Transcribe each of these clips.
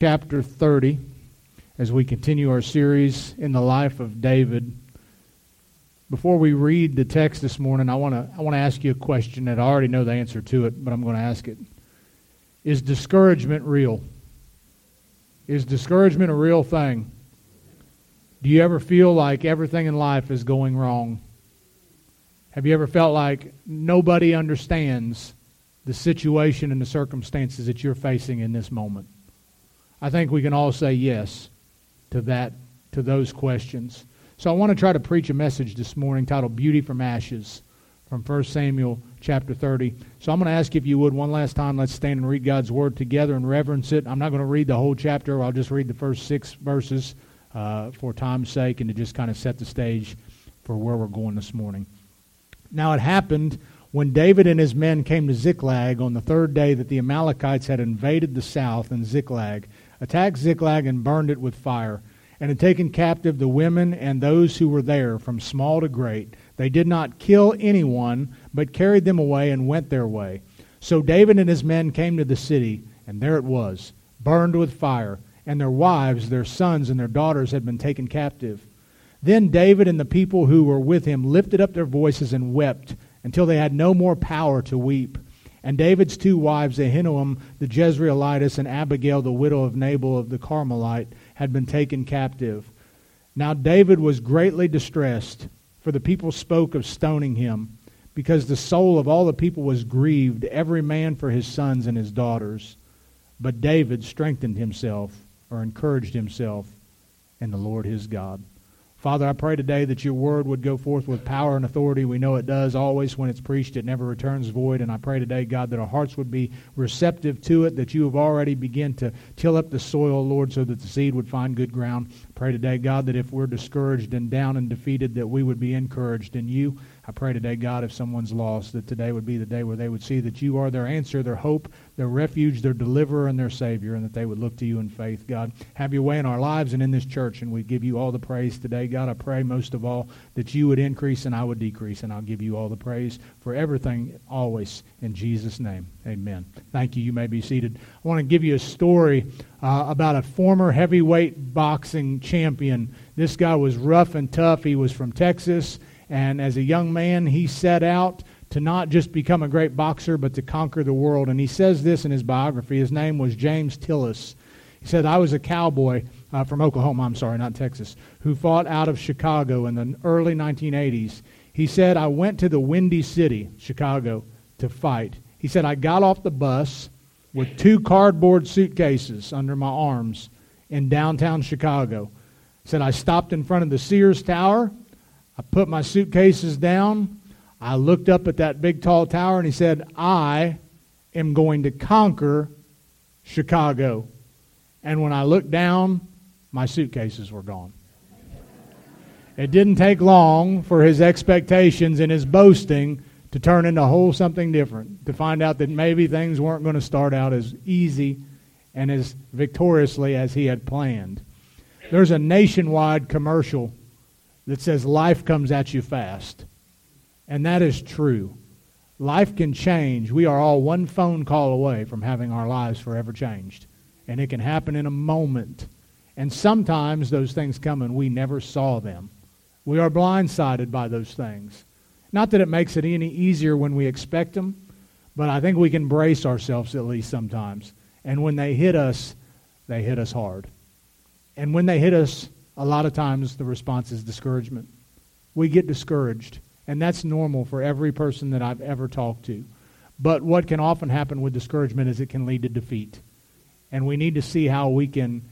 chapter 30 as we continue our series in the life of David. Before we read the text this morning, I want to I want to ask you a question that I already know the answer to it, but I'm going to ask it. Is discouragement real? Is discouragement a real thing? Do you ever feel like everything in life is going wrong? Have you ever felt like nobody understands the situation and the circumstances that you're facing in this moment? I think we can all say yes to that, to those questions. So I want to try to preach a message this morning titled Beauty from Ashes from 1 Samuel chapter 30. So I'm going to ask if you would one last time, let's stand and read God's word together and reverence it. I'm not going to read the whole chapter. I'll just read the first six verses uh, for time's sake and to just kind of set the stage for where we're going this morning. Now it happened when David and his men came to Ziklag on the third day that the Amalekites had invaded the south and Ziklag attacked Ziklag and burned it with fire, and had taken captive the women and those who were there, from small to great. They did not kill anyone, but carried them away and went their way. So David and his men came to the city, and there it was, burned with fire, and their wives, their sons, and their daughters had been taken captive. Then David and the people who were with him lifted up their voices and wept until they had no more power to weep. And David's two wives, Ahinoam the Jezreelitess and Abigail the widow of Nabal of the Carmelite, had been taken captive. Now David was greatly distressed, for the people spoke of stoning him, because the soul of all the people was grieved, every man for his sons and his daughters. But David strengthened himself, or encouraged himself, in the Lord his God. Father, I pray today that your word would go forth with power and authority. We know it does always when it's preached, it never returns void. And I pray today, God, that our hearts would be receptive to it, that you have already begun to till up the soil, Lord, so that the seed would find good ground. I pray today, God, that if we're discouraged and down and defeated, that we would be encouraged in you. I pray today, God, if someone's lost, that today would be the day where they would see that you are their answer, their hope, their refuge, their deliverer, and their Savior, and that they would look to you in faith. God, have your way in our lives and in this church, and we give you all the praise today. God, I pray most of all that you would increase and I would decrease, and I'll give you all the praise for everything always in Jesus' name. Amen. Thank you. You may be seated. I want to give you a story uh, about a former heavyweight boxing champion. This guy was rough and tough. He was from Texas. And as a young man, he set out to not just become a great boxer, but to conquer the world. And he says this in his biography. His name was James Tillis. He said, I was a cowboy uh, from Oklahoma, I'm sorry, not Texas, who fought out of Chicago in the early 1980s. He said, I went to the Windy City, Chicago, to fight. He said, I got off the bus with two cardboard suitcases under my arms in downtown Chicago. He said, I stopped in front of the Sears Tower I put my suitcases down. I looked up at that big tall tower and he said, I am going to conquer Chicago. And when I looked down, my suitcases were gone. It didn't take long for his expectations and his boasting to turn into a whole something different, to find out that maybe things weren't going to start out as easy and as victoriously as he had planned. There's a nationwide commercial that says life comes at you fast. And that is true. Life can change. We are all one phone call away from having our lives forever changed. And it can happen in a moment. And sometimes those things come and we never saw them. We are blindsided by those things. Not that it makes it any easier when we expect them, but I think we can brace ourselves at least sometimes. And when they hit us, they hit us hard. And when they hit us, a lot of times the response is discouragement. We get discouraged, and that's normal for every person that I've ever talked to. But what can often happen with discouragement is it can lead to defeat. And we need to see how we can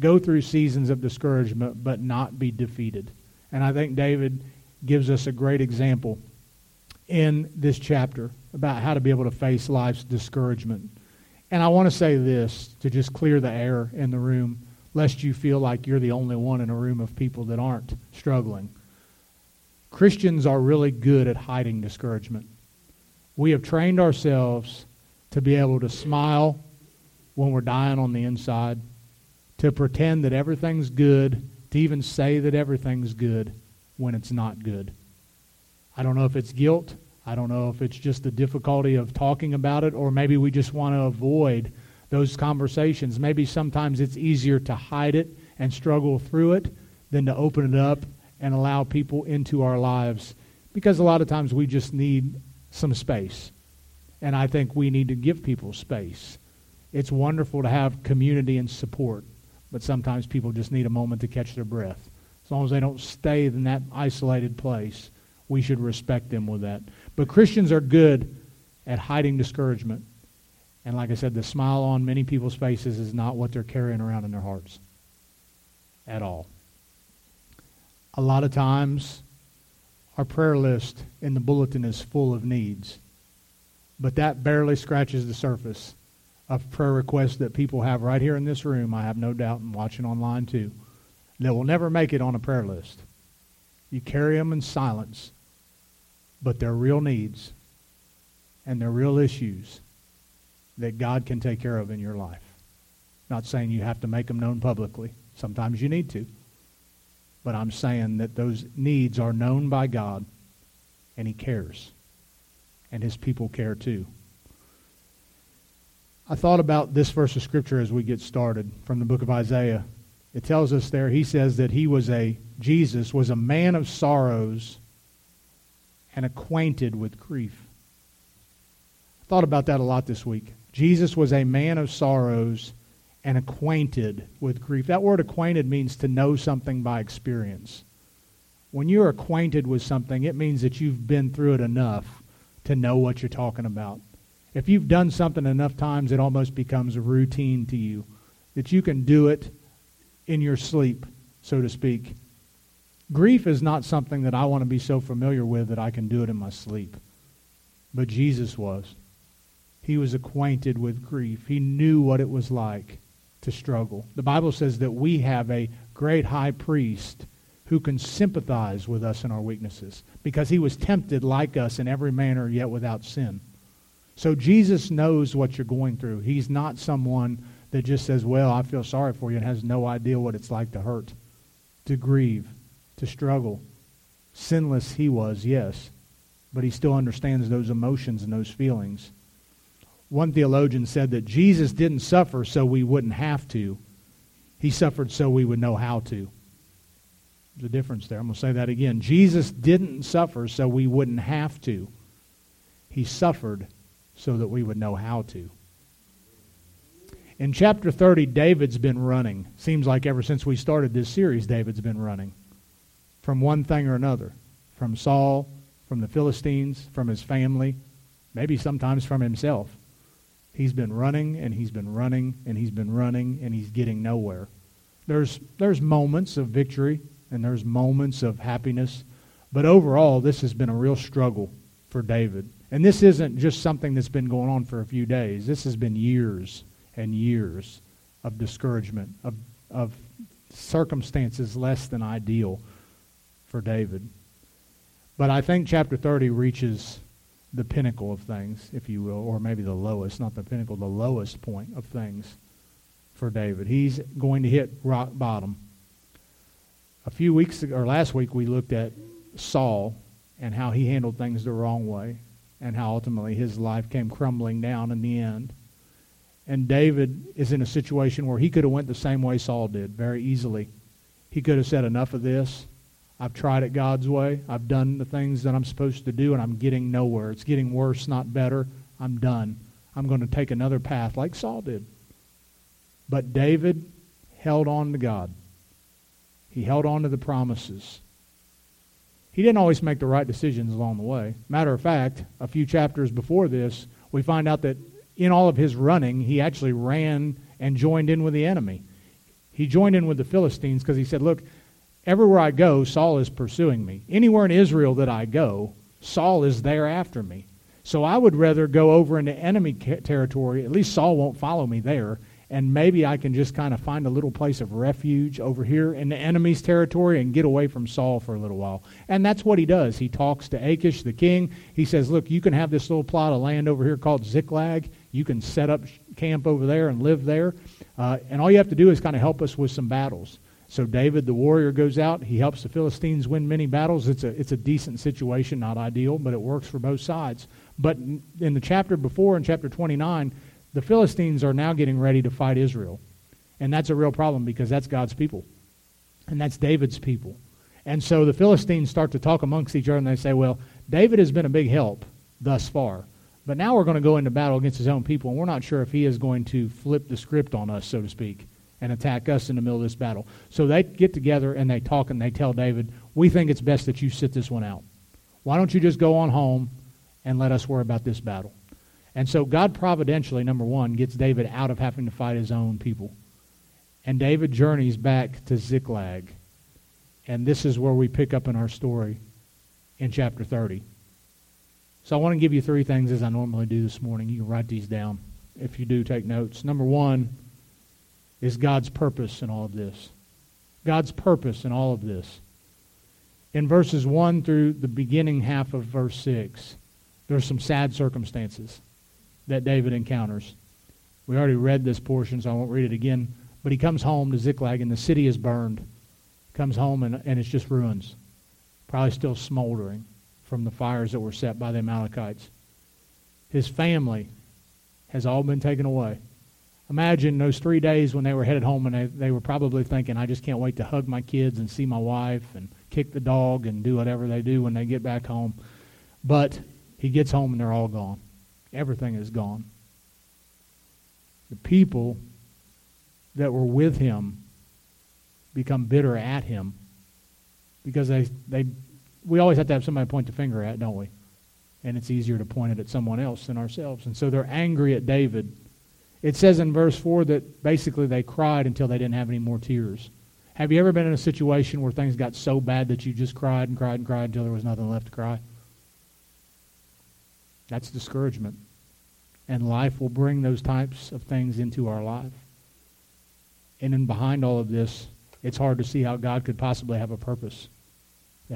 go through seasons of discouragement but not be defeated. And I think David gives us a great example in this chapter about how to be able to face life's discouragement. And I want to say this to just clear the air in the room lest you feel like you're the only one in a room of people that aren't struggling. Christians are really good at hiding discouragement. We have trained ourselves to be able to smile when we're dying on the inside, to pretend that everything's good, to even say that everything's good when it's not good. I don't know if it's guilt. I don't know if it's just the difficulty of talking about it, or maybe we just want to avoid those conversations. Maybe sometimes it's easier to hide it and struggle through it than to open it up and allow people into our lives because a lot of times we just need some space. And I think we need to give people space. It's wonderful to have community and support, but sometimes people just need a moment to catch their breath. As long as they don't stay in that isolated place, we should respect them with that. But Christians are good at hiding discouragement. And like I said, the smile on many people's faces is not what they're carrying around in their hearts at all. A lot of times, our prayer list in the bulletin is full of needs, but that barely scratches the surface of prayer requests that people have right here in this room, I have no doubt, and watching online too, that will never make it on a prayer list. You carry them in silence, but they're real needs and they're real issues that God can take care of in your life. Not saying you have to make them known publicly. Sometimes you need to. But I'm saying that those needs are known by God and he cares. And his people care too. I thought about this verse of scripture as we get started from the book of Isaiah. It tells us there, he says that he was a, Jesus was a man of sorrows and acquainted with grief. I thought about that a lot this week. Jesus was a man of sorrows and acquainted with grief. That word acquainted means to know something by experience. When you're acquainted with something, it means that you've been through it enough to know what you're talking about. If you've done something enough times, it almost becomes a routine to you. That you can do it in your sleep, so to speak. Grief is not something that I want to be so familiar with that I can do it in my sleep. But Jesus was. He was acquainted with grief. He knew what it was like to struggle. The Bible says that we have a great high priest who can sympathize with us in our weaknesses because he was tempted like us in every manner yet without sin. So Jesus knows what you're going through. He's not someone that just says, Well, I feel sorry for you and has no idea what it's like to hurt, to grieve, to struggle. Sinless he was, yes, but he still understands those emotions and those feelings. One theologian said that Jesus didn't suffer so we wouldn't have to. He suffered so we would know how to. There's a difference there. I'm going to say that again. Jesus didn't suffer so we wouldn't have to. He suffered so that we would know how to. In chapter 30, David's been running. Seems like ever since we started this series, David's been running from one thing or another from Saul, from the Philistines, from his family, maybe sometimes from himself. He's been running and he's been running and he's been running and he's getting nowhere. There's, there's moments of victory and there's moments of happiness, but overall, this has been a real struggle for David. And this isn't just something that's been going on for a few days. This has been years and years of discouragement, of, of circumstances less than ideal for David. But I think chapter 30 reaches the pinnacle of things, if you will, or maybe the lowest, not the pinnacle, the lowest point of things for David. He's going to hit rock bottom. A few weeks ago, or last week, we looked at Saul and how he handled things the wrong way and how ultimately his life came crumbling down in the end. And David is in a situation where he could have went the same way Saul did very easily. He could have said enough of this. I've tried it God's way. I've done the things that I'm supposed to do and I'm getting nowhere. It's getting worse, not better. I'm done. I'm going to take another path like Saul did. But David held on to God. He held on to the promises. He didn't always make the right decisions along the way. Matter of fact, a few chapters before this, we find out that in all of his running, he actually ran and joined in with the enemy. He joined in with the Philistines because he said, Look, everywhere I go, Saul is pursuing me. Anywhere in Israel that I go, Saul is there after me. So I would rather go over into enemy territory. At least Saul won't follow me there and maybe I can just kind of find a little place of refuge over here in the enemy's territory and get away from Saul for a little while. And that's what he does. He talks to Achish, the king. He says, Look, you can have this little plot of land over here called Ziklag. You can set up camp over there and live there. Uh, and all you have to do is kind of help us with some battles. So David, the warrior, goes out. He helps the Philistines win many battles. It's a, it's a decent situation, not ideal, but it works for both sides. But in the chapter before, in chapter 29, the Philistines are now getting ready to fight Israel. And that's a real problem because that's God's people. And that's David's people. And so the Philistines start to talk amongst each other and they say, well, David has been a big help thus far. But now we're going to go into battle against his own people, and we're not sure if he is going to flip the script on us, so to speak, and attack us in the middle of this battle. So they get together and they talk and they tell David, We think it's best that you sit this one out. Why don't you just go on home and let us worry about this battle? And so God providentially, number one, gets David out of having to fight his own people. And David journeys back to Ziklag. And this is where we pick up in our story in chapter 30. So I want to give you three things as I normally do this morning. You can write these down if you do take notes. Number one is God's purpose in all of this. God's purpose in all of this. In verses 1 through the beginning half of verse 6, there's some sad circumstances that David encounters. We already read this portion, so I won't read it again. But he comes home to Ziklag, and the city is burned. Comes home, and, and it's just ruins, probably still smoldering from the fires that were set by the Amalekites. His family has all been taken away. Imagine those three days when they were headed home and they, they were probably thinking, I just can't wait to hug my kids and see my wife and kick the dog and do whatever they do when they get back home. But he gets home and they're all gone. Everything is gone. The people that were with him become bitter at him because they, they we always have to have somebody to point the finger at, don't we? And it's easier to point it at someone else than ourselves. And so they're angry at David. It says in verse 4 that basically they cried until they didn't have any more tears. Have you ever been in a situation where things got so bad that you just cried and cried and cried until there was nothing left to cry? That's discouragement. And life will bring those types of things into our life. And then behind all of this, it's hard to see how God could possibly have a purpose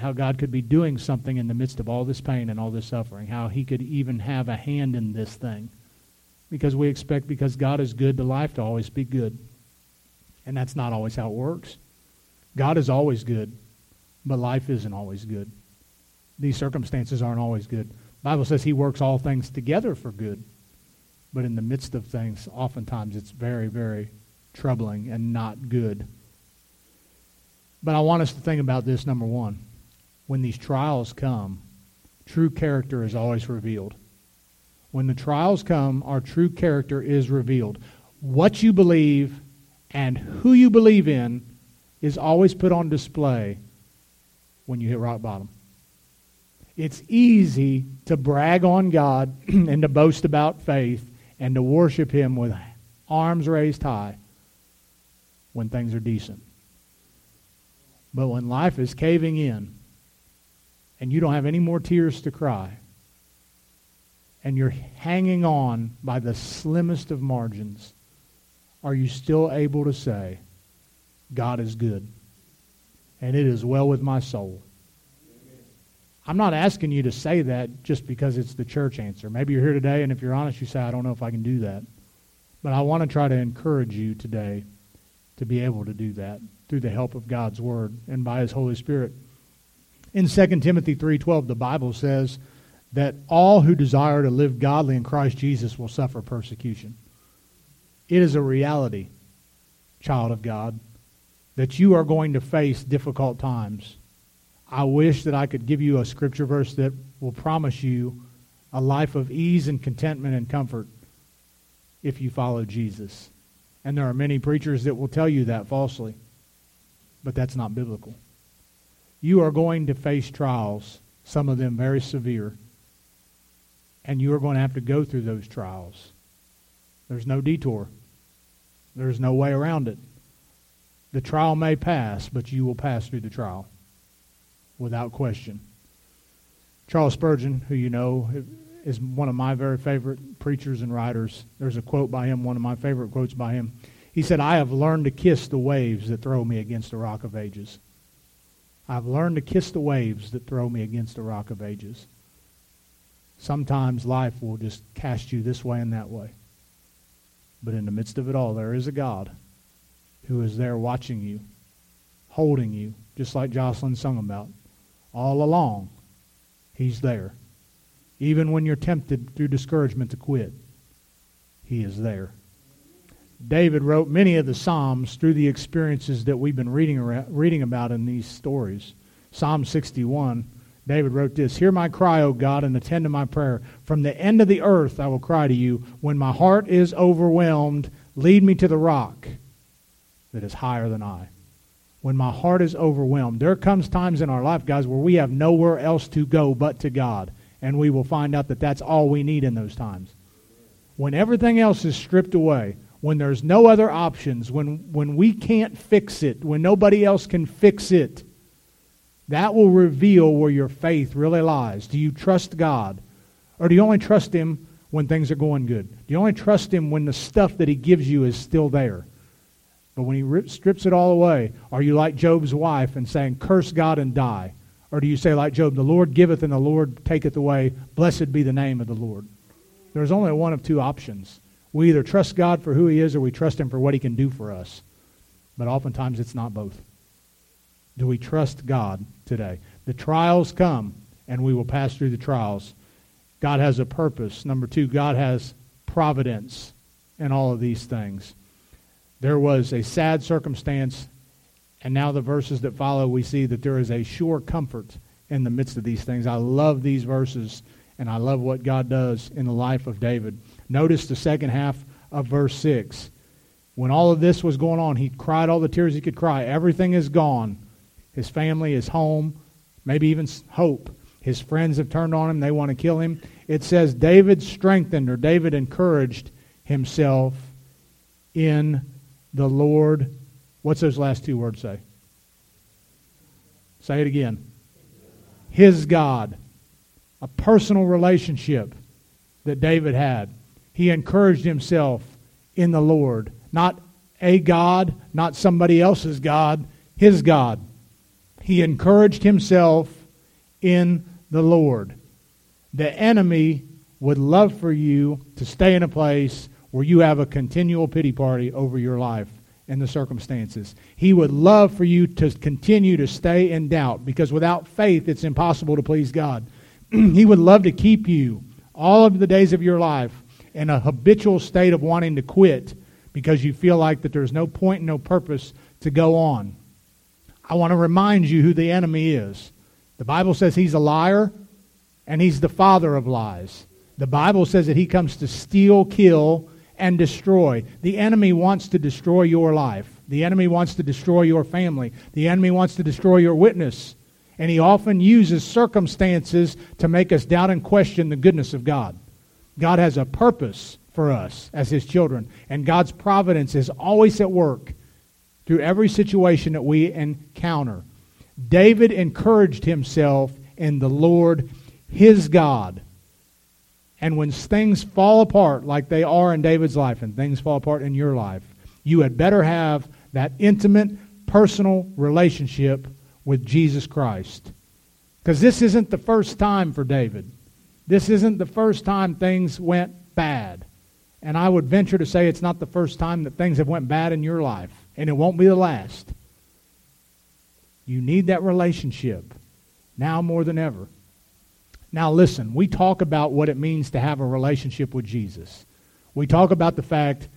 how God could be doing something in the midst of all this pain and all this suffering, how he could even have a hand in this thing. Because we expect, because God is good, the life to always be good. And that's not always how it works. God is always good, but life isn't always good. These circumstances aren't always good. The Bible says he works all things together for good. But in the midst of things, oftentimes it's very, very troubling and not good. But I want us to think about this, number one when these trials come, true character is always revealed. When the trials come, our true character is revealed. What you believe and who you believe in is always put on display when you hit rock bottom. It's easy to brag on God and to boast about faith and to worship Him with arms raised high when things are decent. But when life is caving in, and you don't have any more tears to cry, and you're hanging on by the slimmest of margins, are you still able to say, God is good, and it is well with my soul? I'm not asking you to say that just because it's the church answer. Maybe you're here today, and if you're honest, you say, I don't know if I can do that. But I want to try to encourage you today to be able to do that through the help of God's Word and by His Holy Spirit. In 2 Timothy 3:12 the Bible says that all who desire to live godly in Christ Jesus will suffer persecution. It is a reality, child of God, that you are going to face difficult times. I wish that I could give you a scripture verse that will promise you a life of ease and contentment and comfort if you follow Jesus. And there are many preachers that will tell you that falsely, but that's not biblical you are going to face trials, some of them very severe, and you are going to have to go through those trials. There's no detour. There's no way around it. The trial may pass, but you will pass through the trial without question. Charles Spurgeon, who you know is one of my very favorite preachers and writers, there's a quote by him, one of my favorite quotes by him. He said, I have learned to kiss the waves that throw me against the rock of ages. I've learned to kiss the waves that throw me against the rock of ages. Sometimes life will just cast you this way and that way. But in the midst of it all, there is a God who is there watching you, holding you, just like Jocelyn sung about. All along, He's there. Even when you're tempted through discouragement to quit, he is there. David wrote many of the Psalms through the experiences that we've been reading, reading about in these stories. Psalm 61, David wrote this Hear my cry, O God, and attend to my prayer. From the end of the earth I will cry to you. When my heart is overwhelmed, lead me to the rock that is higher than I. When my heart is overwhelmed, there comes times in our life, guys, where we have nowhere else to go but to God. And we will find out that that's all we need in those times. When everything else is stripped away, when there's no other options, when, when we can't fix it, when nobody else can fix it, that will reveal where your faith really lies. Do you trust God? Or do you only trust Him when things are going good? Do you only trust Him when the stuff that He gives you is still there? But when He rip, strips it all away, are you like Job's wife and saying, Curse God and die? Or do you say, like Job, The Lord giveth and the Lord taketh away, blessed be the name of the Lord? There's only one of two options. We either trust God for who He is or we trust Him for what He can do for us. But oftentimes it's not both. Do we trust God today? The trials come, and we will pass through the trials. God has a purpose. Number two, God has providence in all of these things. There was a sad circumstance, and now the verses that follow, we see that there is a sure comfort in the midst of these things. I love these verses, and I love what God does in the life of David. Notice the second half of verse 6. When all of this was going on, he cried all the tears he could cry. Everything is gone. His family, his home, maybe even hope. His friends have turned on him. They want to kill him. It says David strengthened or David encouraged himself in the Lord. What's those last two words say? Say it again. His God. A personal relationship that David had. He encouraged himself in the Lord. Not a God, not somebody else's God, his God. He encouraged himself in the Lord. The enemy would love for you to stay in a place where you have a continual pity party over your life and the circumstances. He would love for you to continue to stay in doubt because without faith it's impossible to please God. he would love to keep you all of the days of your life in a habitual state of wanting to quit because you feel like that there's no point and no purpose to go on. I want to remind you who the enemy is. The Bible says he's a liar and he's the father of lies. The Bible says that he comes to steal, kill, and destroy. The enemy wants to destroy your life. The enemy wants to destroy your family. The enemy wants to destroy your witness. And he often uses circumstances to make us doubt and question the goodness of God. God has a purpose for us as his children, and God's providence is always at work through every situation that we encounter. David encouraged himself in the Lord his God. And when things fall apart, like they are in David's life, and things fall apart in your life, you had better have that intimate, personal relationship with Jesus Christ. Because this isn't the first time for David. This isn't the first time things went bad. And I would venture to say it's not the first time that things have went bad in your life. And it won't be the last. You need that relationship now more than ever. Now, listen, we talk about what it means to have a relationship with Jesus. We talk about the fact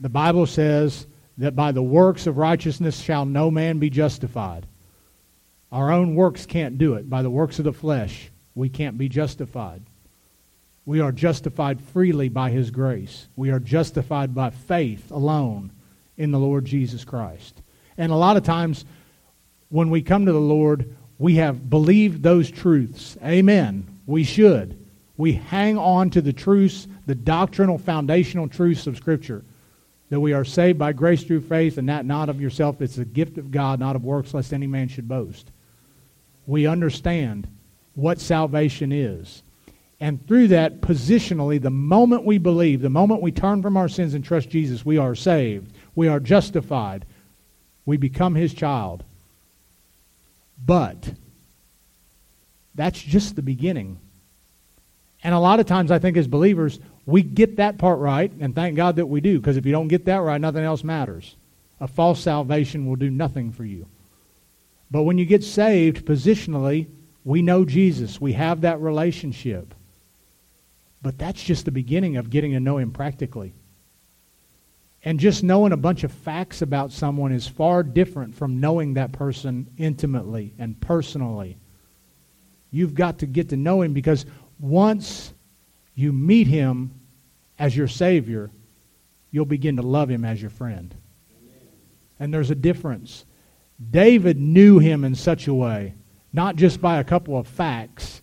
the Bible says that by the works of righteousness shall no man be justified. Our own works can't do it. By the works of the flesh, we can't be justified. We are justified freely by His grace. We are justified by faith alone in the Lord Jesus Christ. And a lot of times when we come to the Lord, we have believed those truths. Amen. We should. We hang on to the truths, the doctrinal, foundational truths of Scripture. That we are saved by grace through faith, and that not of yourself. It's a gift of God, not of works, lest any man should boast we understand what salvation is. And through that, positionally, the moment we believe, the moment we turn from our sins and trust Jesus, we are saved. We are justified. We become his child. But that's just the beginning. And a lot of times, I think as believers, we get that part right, and thank God that we do, because if you don't get that right, nothing else matters. A false salvation will do nothing for you. But when you get saved, positionally, we know Jesus. We have that relationship. But that's just the beginning of getting to know Him practically. And just knowing a bunch of facts about someone is far different from knowing that person intimately and personally. You've got to get to know him because once you meet him as your Savior, you'll begin to love him as your friend. And there's a difference. David knew him in such a way, not just by a couple of facts,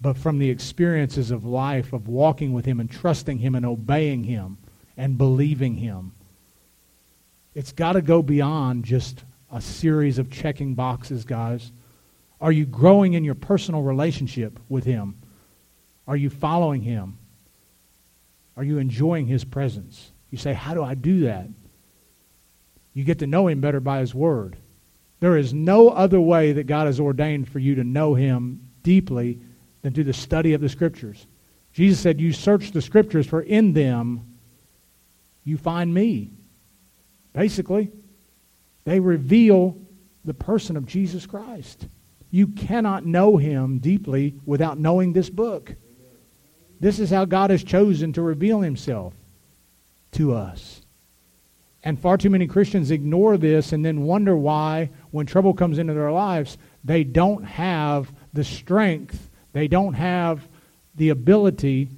but from the experiences of life, of walking with him and trusting him and obeying him and believing him. It's got to go beyond just a series of checking boxes, guys. Are you growing in your personal relationship with him? Are you following him? Are you enjoying his presence? You say, How do I do that? You get to know him better by his word. There is no other way that God has ordained for you to know him deeply than through the study of the scriptures. Jesus said, You search the scriptures, for in them you find me. Basically, they reveal the person of Jesus Christ. You cannot know him deeply without knowing this book. This is how God has chosen to reveal himself to us. And far too many Christians ignore this and then wonder why, when trouble comes into their lives, they don't have the strength, they don't have the ability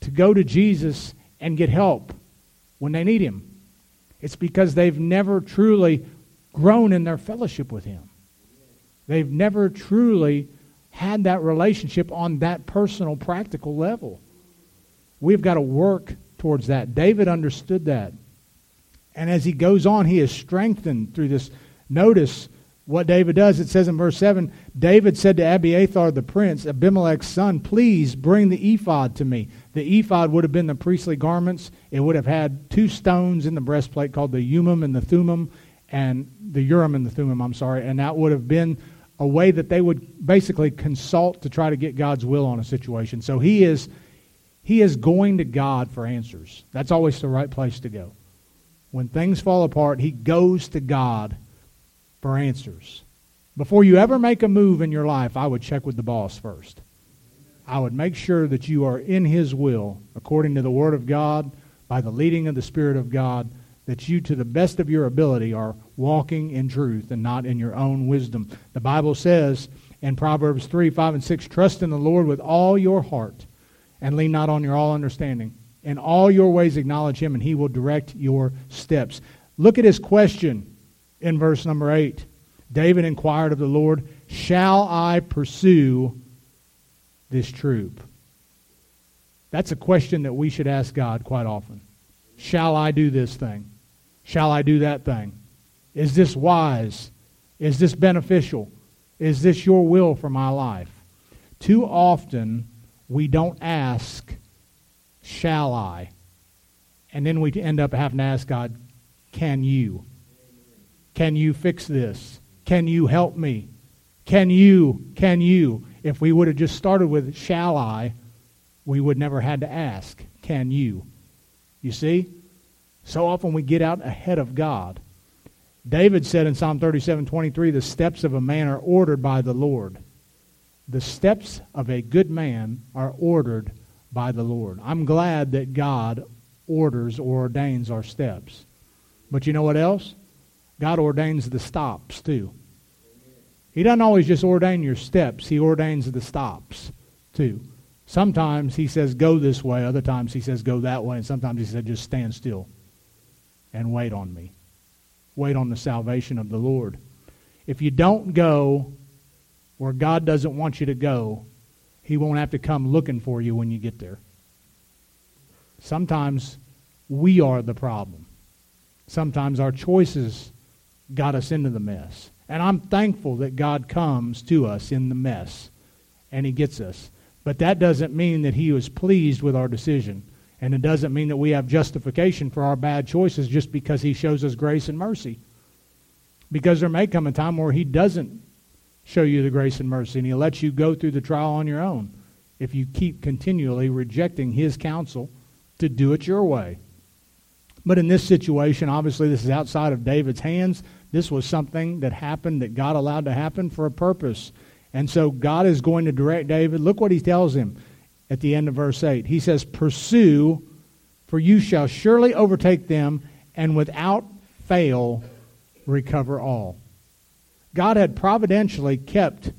to go to Jesus and get help when they need Him. It's because they've never truly grown in their fellowship with Him. They've never truly had that relationship on that personal, practical level. We've got to work towards that. David understood that. And as he goes on, he is strengthened through this. Notice what David does. It says in verse 7 David said to Abiathar the prince, Abimelech's son, Please bring the ephod to me. The ephod would have been the priestly garments. It would have had two stones in the breastplate called the Urim and the Thummim, and the Urim and the Thummim, I'm sorry. And that would have been a way that they would basically consult to try to get God's will on a situation. So he is he is going to God for answers. That's always the right place to go. When things fall apart, he goes to God for answers. Before you ever make a move in your life, I would check with the boss first. I would make sure that you are in his will, according to the Word of God, by the leading of the Spirit of God, that you, to the best of your ability, are walking in truth and not in your own wisdom. The Bible says in Proverbs 3 5 and 6 Trust in the Lord with all your heart and lean not on your all understanding. In all your ways acknowledge him, and he will direct your steps. Look at his question in verse number 8. David inquired of the Lord, Shall I pursue this troop? That's a question that we should ask God quite often. Shall I do this thing? Shall I do that thing? Is this wise? Is this beneficial? Is this your will for my life? Too often, we don't ask, shall I? And then we end up having to ask God, can you? Can you fix this? Can you help me? Can you? Can you? If we would have just started with, shall I, we would never had to ask, can you? You see? So often we get out ahead of God. David said in Psalm 37 23, the steps of a man are ordered by the Lord. The steps of a good man are ordered by the Lord. I'm glad that God orders or ordains our steps. But you know what else? God ordains the stops too. He doesn't always just ordain your steps, He ordains the stops too. Sometimes He says, go this way. Other times He says, go that way. And sometimes He says, just stand still and wait on me. Wait on the salvation of the Lord. If you don't go where God doesn't want you to go, He won't have to come looking for you when you get there. Sometimes we are the problem. Sometimes our choices got us into the mess. And I'm thankful that God comes to us in the mess and He gets us. But that doesn't mean that He was pleased with our decision. And it doesn't mean that we have justification for our bad choices just because He shows us grace and mercy. Because there may come a time where He doesn't show you the grace and mercy, and He'll let you go through the trial on your own if you keep continually rejecting His counsel to do it your way. But in this situation, obviously, this is outside of David's hands. This was something that happened that God allowed to happen for a purpose. And so God is going to direct David. Look what he tells him at the end of verse 8. He says, Pursue, for you shall surely overtake them and without fail recover all. God had providentially kept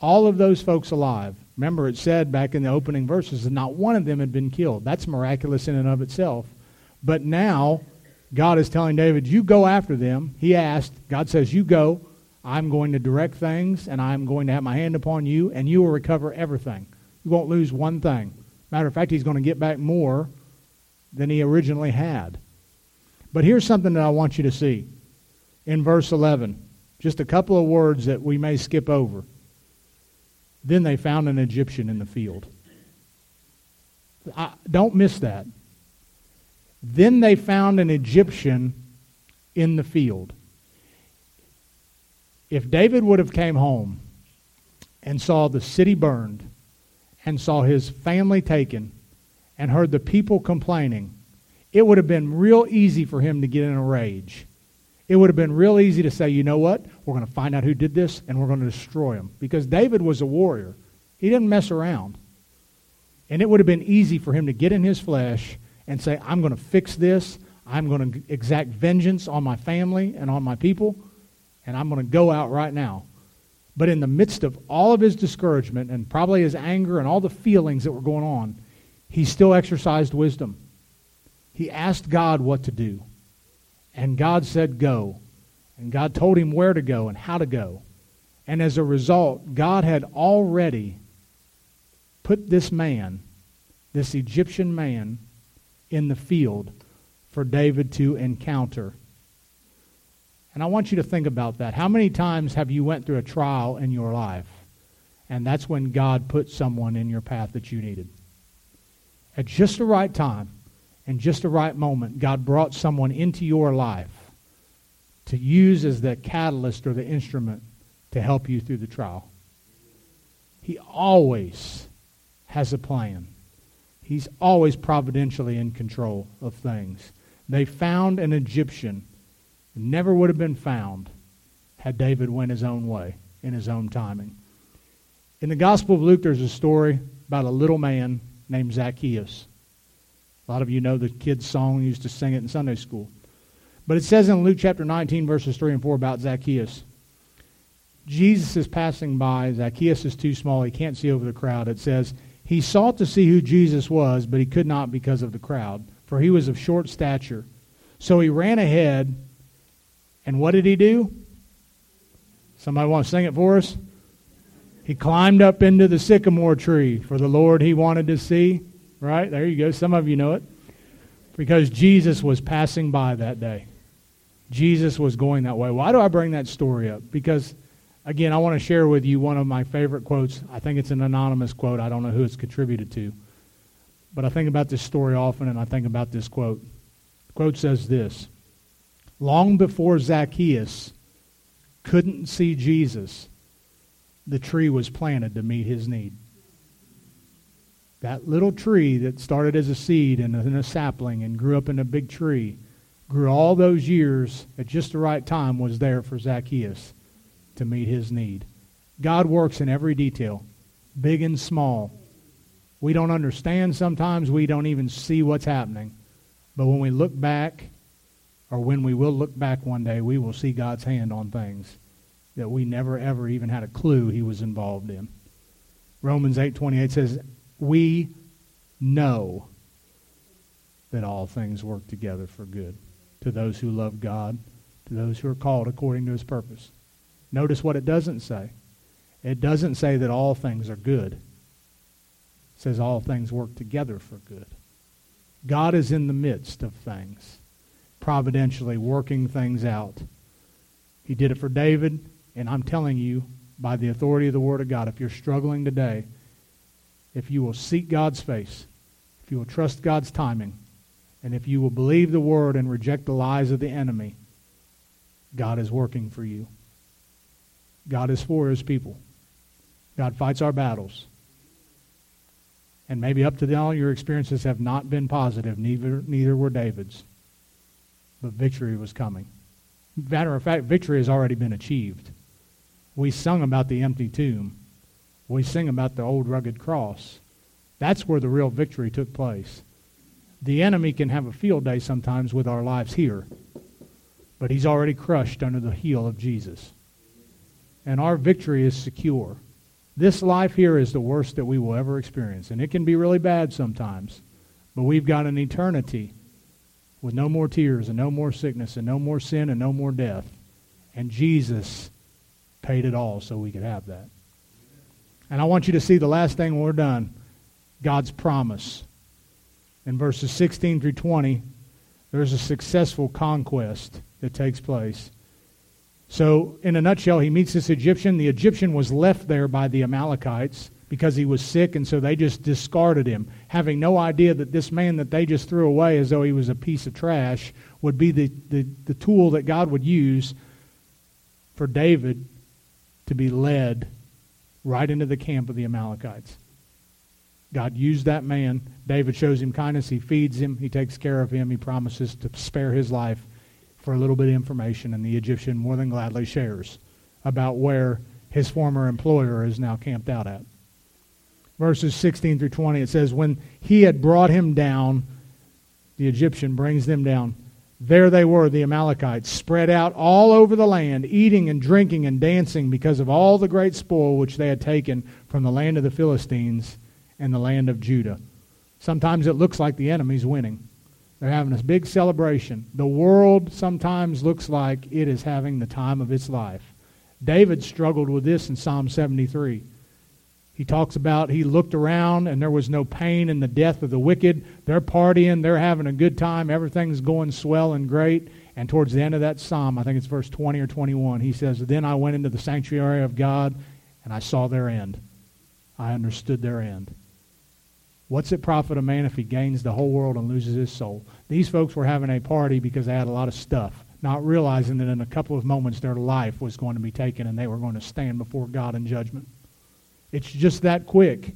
all of those folks alive. Remember, it said back in the opening verses that not one of them had been killed. That's miraculous in and of itself. But now, God is telling David, You go after them. He asked, God says, You go. I'm going to direct things, and I'm going to have my hand upon you, and you will recover everything. You won't lose one thing. Matter of fact, he's going to get back more than he originally had. But here's something that I want you to see in verse 11. Just a couple of words that we may skip over. Then they found an Egyptian in the field. I, don't miss that. Then they found an Egyptian in the field. If David would have came home and saw the city burned and saw his family taken and heard the people complaining, it would have been real easy for him to get in a rage. It would have been real easy to say, you know what? We're going to find out who did this and we're going to destroy him. Because David was a warrior. He didn't mess around. And it would have been easy for him to get in his flesh and say, I'm going to fix this. I'm going to exact vengeance on my family and on my people. And I'm going to go out right now. But in the midst of all of his discouragement and probably his anger and all the feelings that were going on, he still exercised wisdom. He asked God what to do. And God said, Go. And God told him where to go and how to go. And as a result, God had already put this man, this Egyptian man, in the field for David to encounter. And I want you to think about that. How many times have you went through a trial in your life? And that's when God put someone in your path that you needed. At just the right time, in just the right moment, God brought someone into your life to use as the catalyst or the instrument to help you through the trial. He always has a plan. He's always providentially in control of things. They found an Egyptian. Never would have been found had David went his own way in his own timing. In the Gospel of Luke, there's a story about a little man named Zacchaeus. A lot of you know the kids' song, used to sing it in Sunday school. But it says in Luke chapter 19, verses 3 and 4 about Zacchaeus. Jesus is passing by. Zacchaeus is too small. He can't see over the crowd. It says, He sought to see who Jesus was, but he could not because of the crowd, for he was of short stature. So he ran ahead, and what did he do? Somebody want to sing it for us? He climbed up into the sycamore tree for the Lord he wanted to see. Right? There you go. Some of you know it. Because Jesus was passing by that day. Jesus was going that way. Why do I bring that story up? Because, again, I want to share with you one of my favorite quotes. I think it's an anonymous quote. I don't know who it's contributed to. But I think about this story often, and I think about this quote. The quote says this Long before Zacchaeus couldn't see Jesus, the tree was planted to meet his need. That little tree that started as a seed and a sapling and grew up in a big tree, grew all those years at just the right time, was there for Zacchaeus to meet his need. God works in every detail, big and small. We don't understand sometimes, we don't even see what's happening. But when we look back, or when we will look back one day, we will see God's hand on things that we never ever even had a clue he was involved in. Romans 8:28 says, we know that all things work together for good to those who love God, to those who are called according to his purpose. Notice what it doesn't say. It doesn't say that all things are good. It says all things work together for good. God is in the midst of things, providentially working things out. He did it for David, and I'm telling you, by the authority of the Word of God, if you're struggling today, if you will seek God's face, if you will trust God's timing, and if you will believe the word and reject the lies of the enemy, God is working for you. God is for his people. God fights our battles. And maybe up to now your experiences have not been positive, neither, neither were David's. But victory was coming. Matter of fact, victory has already been achieved. We sung about the empty tomb. We sing about the old rugged cross. That's where the real victory took place. The enemy can have a field day sometimes with our lives here, but he's already crushed under the heel of Jesus. And our victory is secure. This life here is the worst that we will ever experience, and it can be really bad sometimes. But we've got an eternity with no more tears and no more sickness and no more sin and no more death. And Jesus paid it all so we could have that. And I want you to see the last thing we're done God's promise. In verses 16 through 20, there's a successful conquest that takes place. So, in a nutshell, he meets this Egyptian. The Egyptian was left there by the Amalekites because he was sick, and so they just discarded him, having no idea that this man that they just threw away as though he was a piece of trash would be the, the, the tool that God would use for David to be led right into the camp of the Amalekites. God used that man. David shows him kindness. He feeds him. He takes care of him. He promises to spare his life for a little bit of information, and the Egyptian more than gladly shares about where his former employer is now camped out at. Verses 16 through 20, it says, When he had brought him down, the Egyptian brings them down. There they were, the Amalekites, spread out all over the land, eating and drinking and dancing because of all the great spoil which they had taken from the land of the Philistines and the land of Judah. Sometimes it looks like the enemy's winning. They're having this big celebration. The world sometimes looks like it is having the time of its life. David struggled with this in Psalm 73. He talks about he looked around and there was no pain in the death of the wicked. They're partying, they're having a good time, everything's going swell and great. And towards the end of that psalm, I think it's verse 20 or 21, he says, Then I went into the sanctuary of God and I saw their end. I understood their end. What's it profit a man if he gains the whole world and loses his soul? These folks were having a party because they had a lot of stuff, not realizing that in a couple of moments their life was going to be taken and they were going to stand before God in judgment. It's just that quick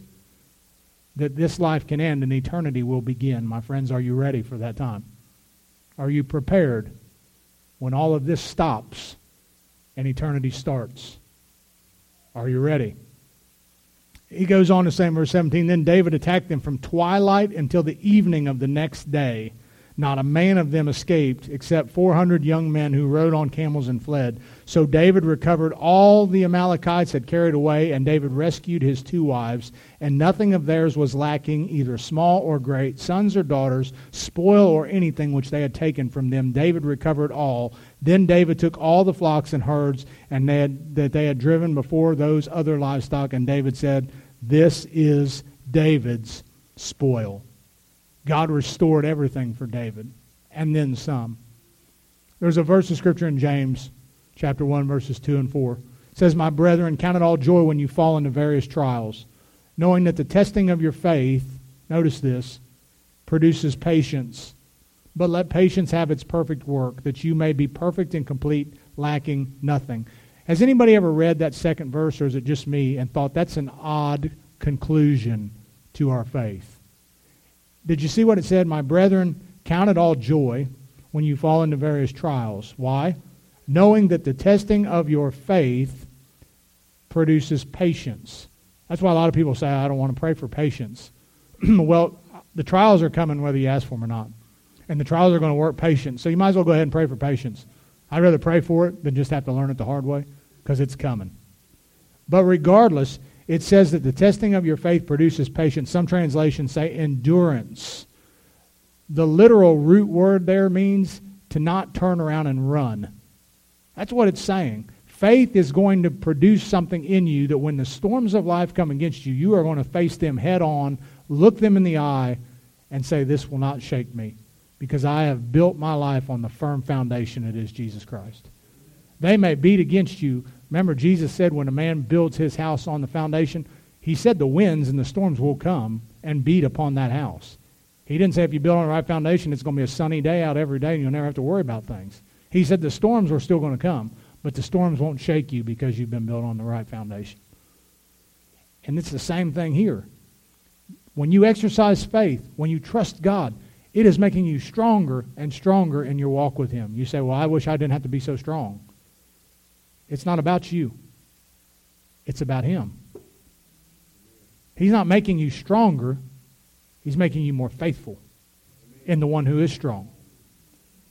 that this life can end and eternity will begin. My friends, are you ready for that time? Are you prepared when all of this stops and eternity starts? Are you ready? He goes on to say in verse 17 Then David attacked them from twilight until the evening of the next day. Not a man of them escaped, except 400 young men who rode on camels and fled. So David recovered all the Amalekites had carried away, and David rescued his two wives, and nothing of theirs was lacking, either small or great, sons or daughters, spoil or anything which they had taken from them. David recovered all. Then David took all the flocks and herds and they had, that they had driven before those other livestock, and David said, This is David's spoil. God restored everything for David, and then some. There's a verse of Scripture in James chapter 1, verses 2 and 4. It says, My brethren, count it all joy when you fall into various trials, knowing that the testing of your faith, notice this, produces patience. But let patience have its perfect work, that you may be perfect and complete, lacking nothing. Has anybody ever read that second verse, or is it just me, and thought that's an odd conclusion to our faith? Did you see what it said? My brethren, count it all joy when you fall into various trials. Why? Knowing that the testing of your faith produces patience. That's why a lot of people say, I don't want to pray for patience. well, the trials are coming whether you ask for them or not. And the trials are going to work patience. So you might as well go ahead and pray for patience. I'd rather pray for it than just have to learn it the hard way because it's coming. But regardless, it says that the testing of your faith produces patience. Some translations say endurance. The literal root word there means to not turn around and run. That's what it's saying. Faith is going to produce something in you that when the storms of life come against you, you are going to face them head on, look them in the eye, and say, This will not shake me because I have built my life on the firm foundation that is Jesus Christ. They may beat against you, Remember, Jesus said when a man builds his house on the foundation, he said the winds and the storms will come and beat upon that house. He didn't say if you build on the right foundation, it's going to be a sunny day out every day and you'll never have to worry about things. He said the storms are still going to come, but the storms won't shake you because you've been built on the right foundation. And it's the same thing here. When you exercise faith, when you trust God, it is making you stronger and stronger in your walk with Him. You say, Well, I wish I didn't have to be so strong. It's not about you, it's about Him. He's not making you stronger, He's making you more faithful. in the one who is strong.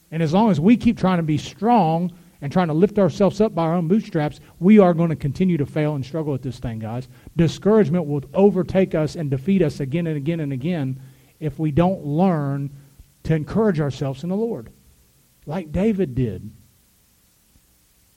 And as long as we keep trying to be strong and trying to lift ourselves up by our own bootstraps, we are going to continue to fail and struggle with this thing, guys. Discouragement will overtake us and defeat us again and again and again if we don't learn to encourage ourselves in the Lord, like David did.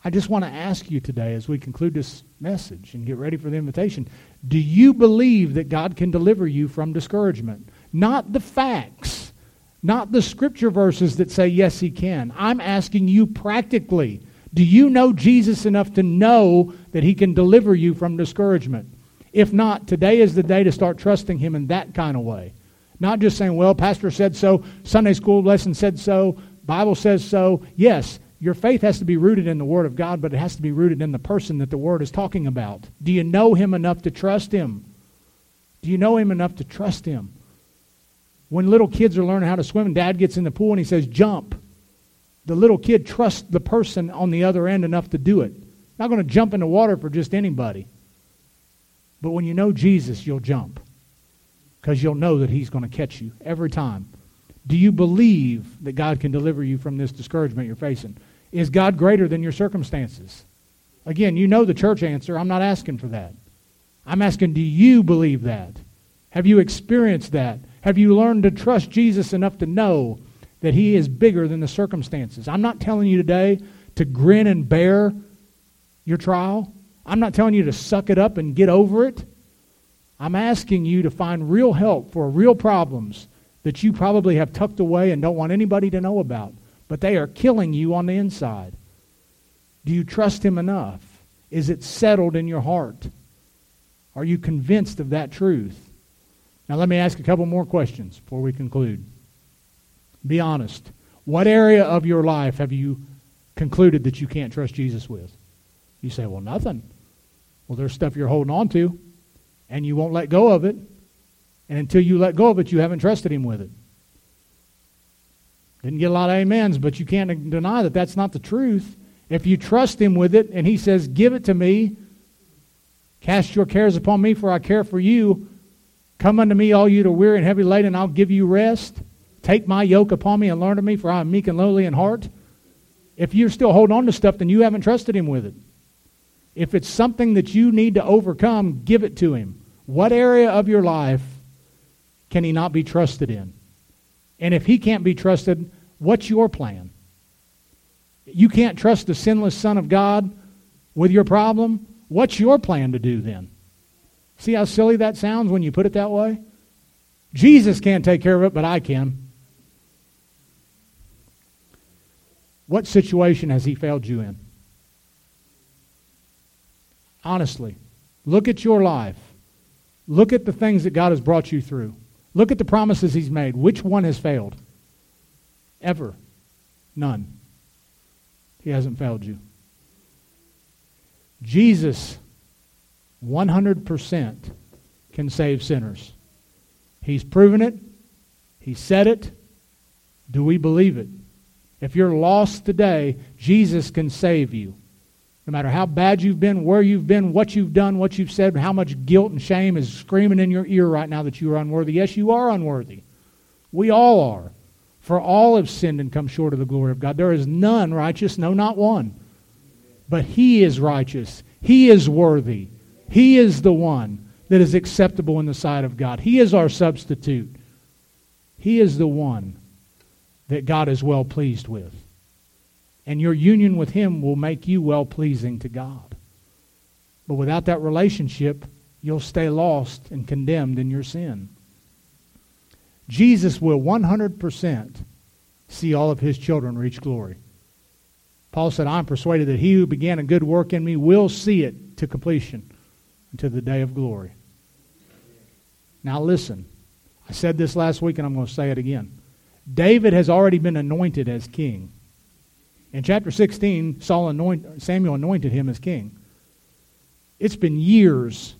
I just want to ask you today as we conclude this message and get ready for the invitation do you believe that God can deliver you from discouragement? Not the facts, not the scripture verses that say, yes, He can. I'm asking you practically do you know Jesus enough to know that He can deliver you from discouragement? If not, today is the day to start trusting Him in that kind of way. Not just saying, well, Pastor said so, Sunday school lesson said so, Bible says so. Yes, your faith has to be rooted in the Word of God, but it has to be rooted in the person that the Word is talking about. Do you know Him enough to trust Him? Do you know Him enough to trust Him? When little kids are learning how to swim and dad gets in the pool and he says, jump, the little kid trusts the person on the other end enough to do it. Not going to jump in the water for just anybody. But when you know Jesus, you'll jump because you'll know that He's going to catch you every time. Do you believe that God can deliver you from this discouragement you're facing? Is God greater than your circumstances? Again, you know the church answer. I'm not asking for that. I'm asking, do you believe that? Have you experienced that? Have you learned to trust Jesus enough to know that He is bigger than the circumstances? I'm not telling you today to grin and bear your trial. I'm not telling you to suck it up and get over it. I'm asking you to find real help for real problems that you probably have tucked away and don't want anybody to know about, but they are killing you on the inside. Do you trust Him enough? Is it settled in your heart? Are you convinced of that truth? Now, let me ask a couple more questions before we conclude. Be honest. What area of your life have you concluded that you can't trust Jesus with? You say, well, nothing. Well, there's stuff you're holding on to and you won't let go of it. And until you let go of it, you haven't trusted Him with it. Didn't get a lot of amens, but you can't deny that that's not the truth. If you trust Him with it and He says, Give it to me, cast your cares upon me, for I care for you. Come unto me, all you that are weary and heavy laden, and I'll give you rest. Take my yoke upon me and learn of me, for I am meek and lowly in heart. If you're still holding on to stuff, then you haven't trusted Him with it. If it's something that you need to overcome, give it to Him. What area of your life can he not be trusted in? And if he can't be trusted, what's your plan? You can't trust the sinless Son of God with your problem. What's your plan to do then? See how silly that sounds when you put it that way? Jesus can't take care of it, but I can. What situation has he failed you in? Honestly, look at your life. Look at the things that God has brought you through. Look at the promises He's made. Which one has failed? Ever. None. He hasn't failed you. Jesus, 100%, can save sinners. He's proven it. He said it. Do we believe it? If you're lost today, Jesus can save you. No matter how bad you've been, where you've been, what you've done, what you've said, how much guilt and shame is screaming in your ear right now that you are unworthy. Yes, you are unworthy. We all are. For all have sinned and come short of the glory of God. There is none righteous, no, not one. But He is righteous. He is worthy. He is the one that is acceptable in the sight of God. He is our substitute. He is the one that God is well pleased with and your union with Him will make you well pleasing to God. But without that relationship, you'll stay lost and condemned in your sin. Jesus will 100% see all of His children reach glory. Paul said, I'm persuaded that he who began a good work in me will see it to completion until the day of glory. Now, listen. I said this last week, and I'm going to say it again. David has already been anointed as king. In chapter 16, Saul anoint, Samuel anointed him as king. It's been years.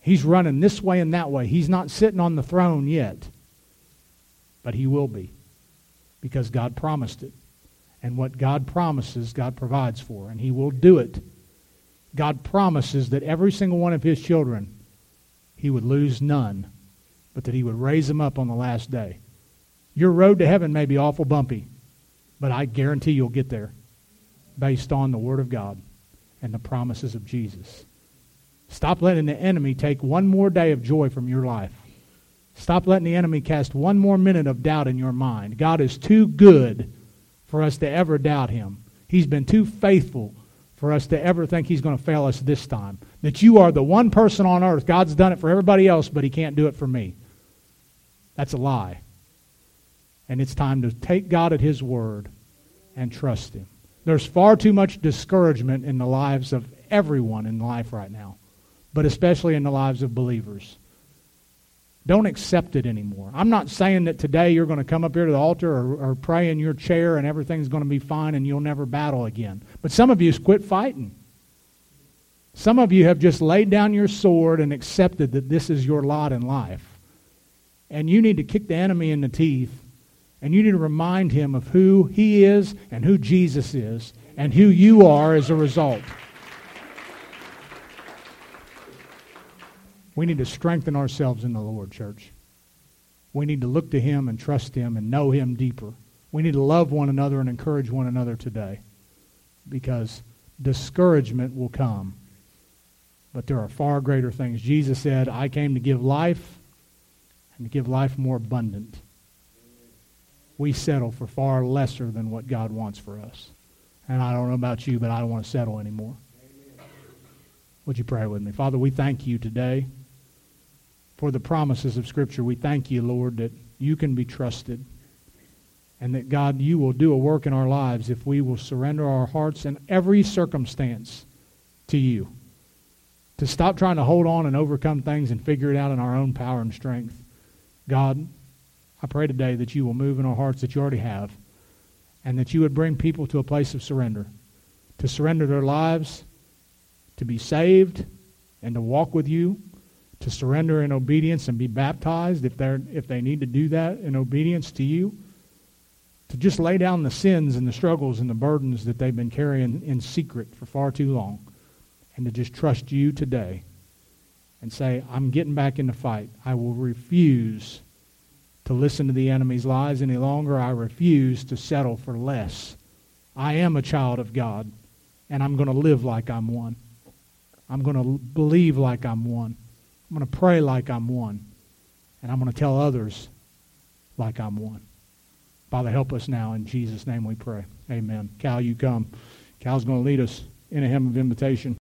He's running this way and that way. He's not sitting on the throne yet. But he will be because God promised it. And what God promises, God provides for, and he will do it. God promises that every single one of his children, he would lose none, but that he would raise them up on the last day. Your road to heaven may be awful bumpy, but I guarantee you'll get there based on the Word of God and the promises of Jesus. Stop letting the enemy take one more day of joy from your life. Stop letting the enemy cast one more minute of doubt in your mind. God is too good for us to ever doubt him. He's been too faithful for us to ever think he's going to fail us this time. That you are the one person on earth. God's done it for everybody else, but he can't do it for me. That's a lie. And it's time to take God at his word and trust him. There's far too much discouragement in the lives of everyone in life right now, but especially in the lives of believers. Don't accept it anymore. I'm not saying that today you're going to come up here to the altar or, or pray in your chair and everything's going to be fine and you'll never battle again. But some of you quit fighting. Some of you have just laid down your sword and accepted that this is your lot in life. And you need to kick the enemy in the teeth and you need to remind him of who he is and who Jesus is and who you are as a result. We need to strengthen ourselves in the Lord, church. We need to look to him and trust him and know him deeper. We need to love one another and encourage one another today because discouragement will come. But there are far greater things. Jesus said, I came to give life and to give life more abundant. We settle for far lesser than what God wants for us. And I don't know about you, but I don't want to settle anymore. Would you pray with me? Father, we thank you today for the promises of Scripture. We thank you, Lord, that you can be trusted. And that, God, you will do a work in our lives if we will surrender our hearts in every circumstance to you. To stop trying to hold on and overcome things and figure it out in our own power and strength. God, I pray today that you will move in our hearts that you already have, and that you would bring people to a place of surrender, to surrender their lives, to be saved, and to walk with you to surrender in obedience and be baptized if, they're, if they need to do that in obedience to you. To just lay down the sins and the struggles and the burdens that they've been carrying in secret for far too long. And to just trust you today and say, I'm getting back in the fight. I will refuse to listen to the enemy's lies any longer. I refuse to settle for less. I am a child of God, and I'm going to live like I'm one. I'm going to believe like I'm one. I'm going to pray like I'm one. And I'm going to tell others like I'm one. Father, help us now. In Jesus' name we pray. Amen. Cal, you come. Cal's going to lead us in a hymn of invitation.